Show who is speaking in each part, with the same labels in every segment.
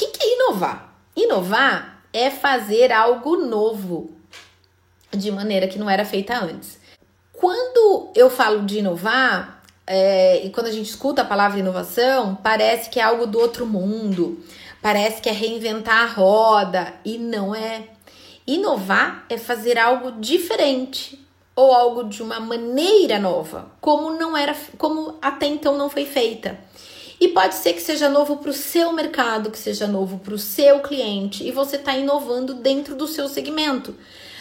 Speaker 1: que, que é inovar? Inovar é fazer algo novo de maneira que não era feita antes. Quando eu falo de inovar, é, e quando a gente escuta a palavra inovação, parece que é algo do outro mundo, parece que é reinventar a roda, e não é. Inovar é fazer algo diferente ou algo de uma maneira nova, como não era, como até então não foi feita. E pode ser que seja novo para o seu mercado, que seja novo para o seu cliente, e você está inovando dentro do seu segmento.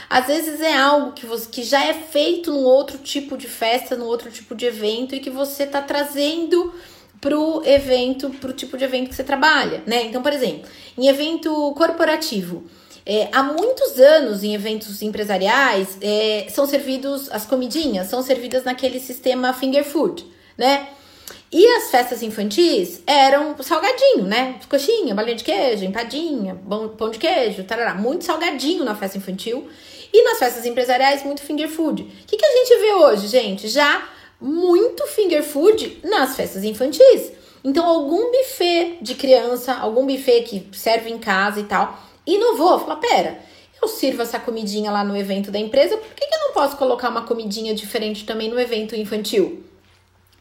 Speaker 1: Às vezes é algo que, você, que já é feito num outro tipo de festa, num outro tipo de evento, e que você está trazendo pro evento, pro tipo de evento que você trabalha, né? Então, por exemplo, em evento corporativo, é, há muitos anos em eventos empresariais é, são servidos as comidinhas, são servidas naquele sistema finger food, né? E as festas infantis eram salgadinho, né? Coxinha, balinha de queijo, empadinha, pão de queijo, tarará. Muito salgadinho na festa infantil. E nas festas empresariais, muito finger food. O que, que a gente vê hoje, gente? Já muito finger food nas festas infantis. Então, algum buffet de criança, algum buffet que serve em casa e tal, inovou. Falou, pera, eu sirvo essa comidinha lá no evento da empresa, por que, que eu não posso colocar uma comidinha diferente também no evento infantil?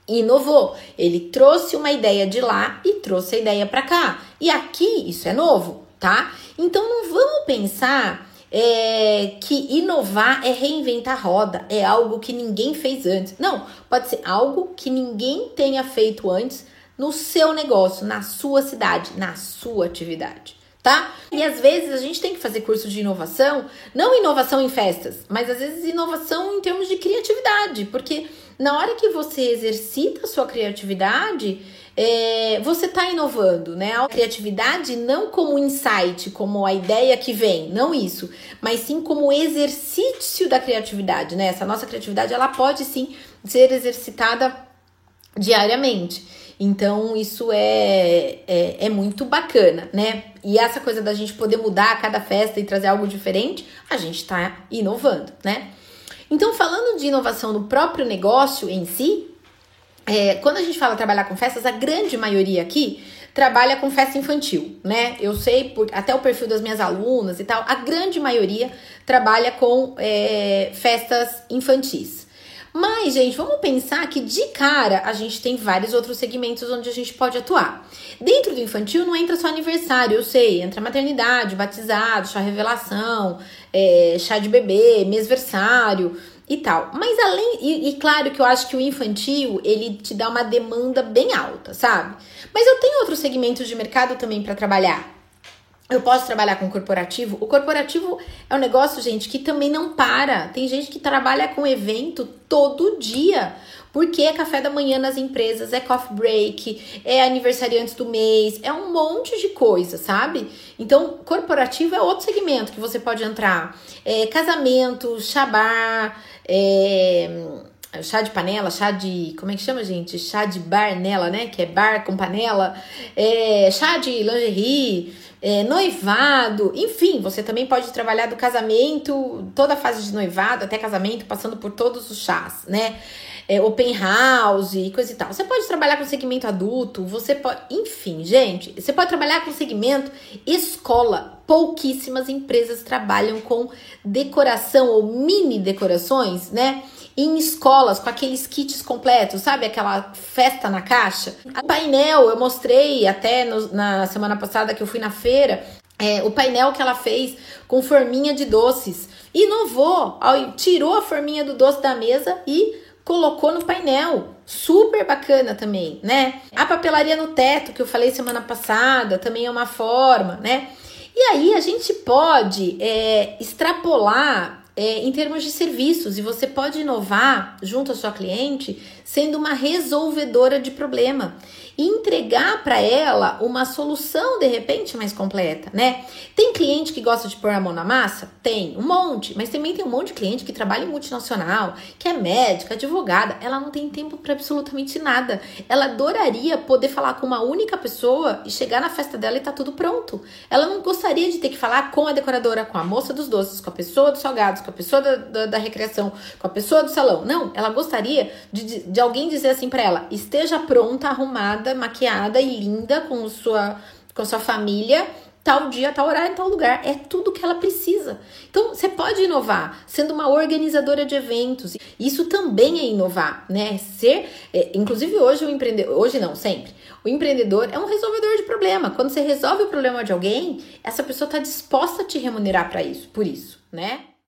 Speaker 1: Inovou. Ele trouxe uma ideia de lá e trouxe a ideia para cá. E aqui isso é novo, tá? Então não vamos pensar é, que inovar é reinventar a roda, é algo que ninguém fez antes. Não, pode ser algo que ninguém tenha feito antes no seu negócio, na sua cidade, na sua atividade. Tá? E às vezes a gente tem que fazer curso de inovação, não inovação em festas, mas às vezes inovação em termos de criatividade, porque na hora que você exercita a sua criatividade, é, você está inovando, né? A criatividade não como insight, como a ideia que vem, não isso, mas sim como exercício da criatividade, né? Essa nossa criatividade, ela pode sim ser exercitada diariamente. Então, isso é, é, é, muito bacana, né? E essa coisa da gente poder mudar a cada festa e trazer algo diferente, a gente está inovando, né? Então, falando de inovação no próprio negócio em si, é, quando a gente fala trabalhar com festas, a grande maioria aqui trabalha com festa infantil, né? Eu sei, por, até o perfil das minhas alunas e tal, a grande maioria trabalha com é, festas infantis. Mas, gente, vamos pensar que de cara a gente tem vários outros segmentos onde a gente pode atuar. Dentro do infantil não entra só aniversário, eu sei, entra maternidade, batizado, chá revelação, é, chá de bebê, mêsversário e tal. Mas além, e, e, claro que eu acho que o infantil ele te dá uma demanda bem alta, sabe? Mas eu tenho outros segmentos de mercado também para trabalhar. Eu posso trabalhar com corporativo. O corporativo é um negócio, gente, que também não para. Tem gente que trabalha com evento todo dia. Porque é café da manhã nas empresas, é coffee break, é aniversariantes do mês, é um monte de coisa, sabe? Então, corporativo é outro segmento que você pode entrar. É casamento, chabar, é, chá de panela, chá de. Como é que chama, gente? Chá de bar nela, né? Que é bar com panela. É, chá de lingerie é, noivado, enfim, você também pode trabalhar do casamento, toda a fase de noivado até casamento, passando por todos os chás, né? É, open house e coisa e tal. Você pode trabalhar com segmento adulto, você pode. Enfim, gente, você pode trabalhar com segmento escola. Pouquíssimas empresas trabalham com decoração ou mini decorações, né? Em escolas com aqueles kits completos, sabe? Aquela festa na caixa. O painel, eu mostrei até no, na semana passada que eu fui na feira, é, o painel que ela fez com forminha de doces. Inovou, tirou a forminha do doce da mesa e colocou no painel. Super bacana também, né? A papelaria no teto, que eu falei semana passada, também é uma forma, né? E aí a gente pode é, extrapolar é, em termos de serviços e você pode inovar junto à sua cliente sendo uma resolvedora de problema e entregar para ela uma solução de repente mais completa, né? Tem cliente que gosta de pôr a mão na massa? Tem, um monte, mas também tem um monte de cliente que trabalha em multinacional, que é médica, advogada, ela não tem tempo para absolutamente nada. Ela adoraria poder falar com uma única pessoa e chegar na festa dela e tá tudo pronto. Ela não gostaria de ter que falar com a decoradora, com a moça dos doces, com a pessoa dos salgados, com a pessoa da, da, da recreação, com a pessoa do salão. Não, ela gostaria de, de alguém dizer assim para ela: esteja pronta, arrumada maquiada e linda com sua com sua família tal dia, tal horário, tal lugar. É tudo que ela precisa. Então, você pode inovar sendo uma organizadora de eventos. Isso também é inovar, né? Ser, é, inclusive hoje o empreendedor, hoje não, sempre. O empreendedor é um resolvedor de problema. Quando você resolve o problema de alguém, essa pessoa está disposta a te remunerar para isso, por isso, né?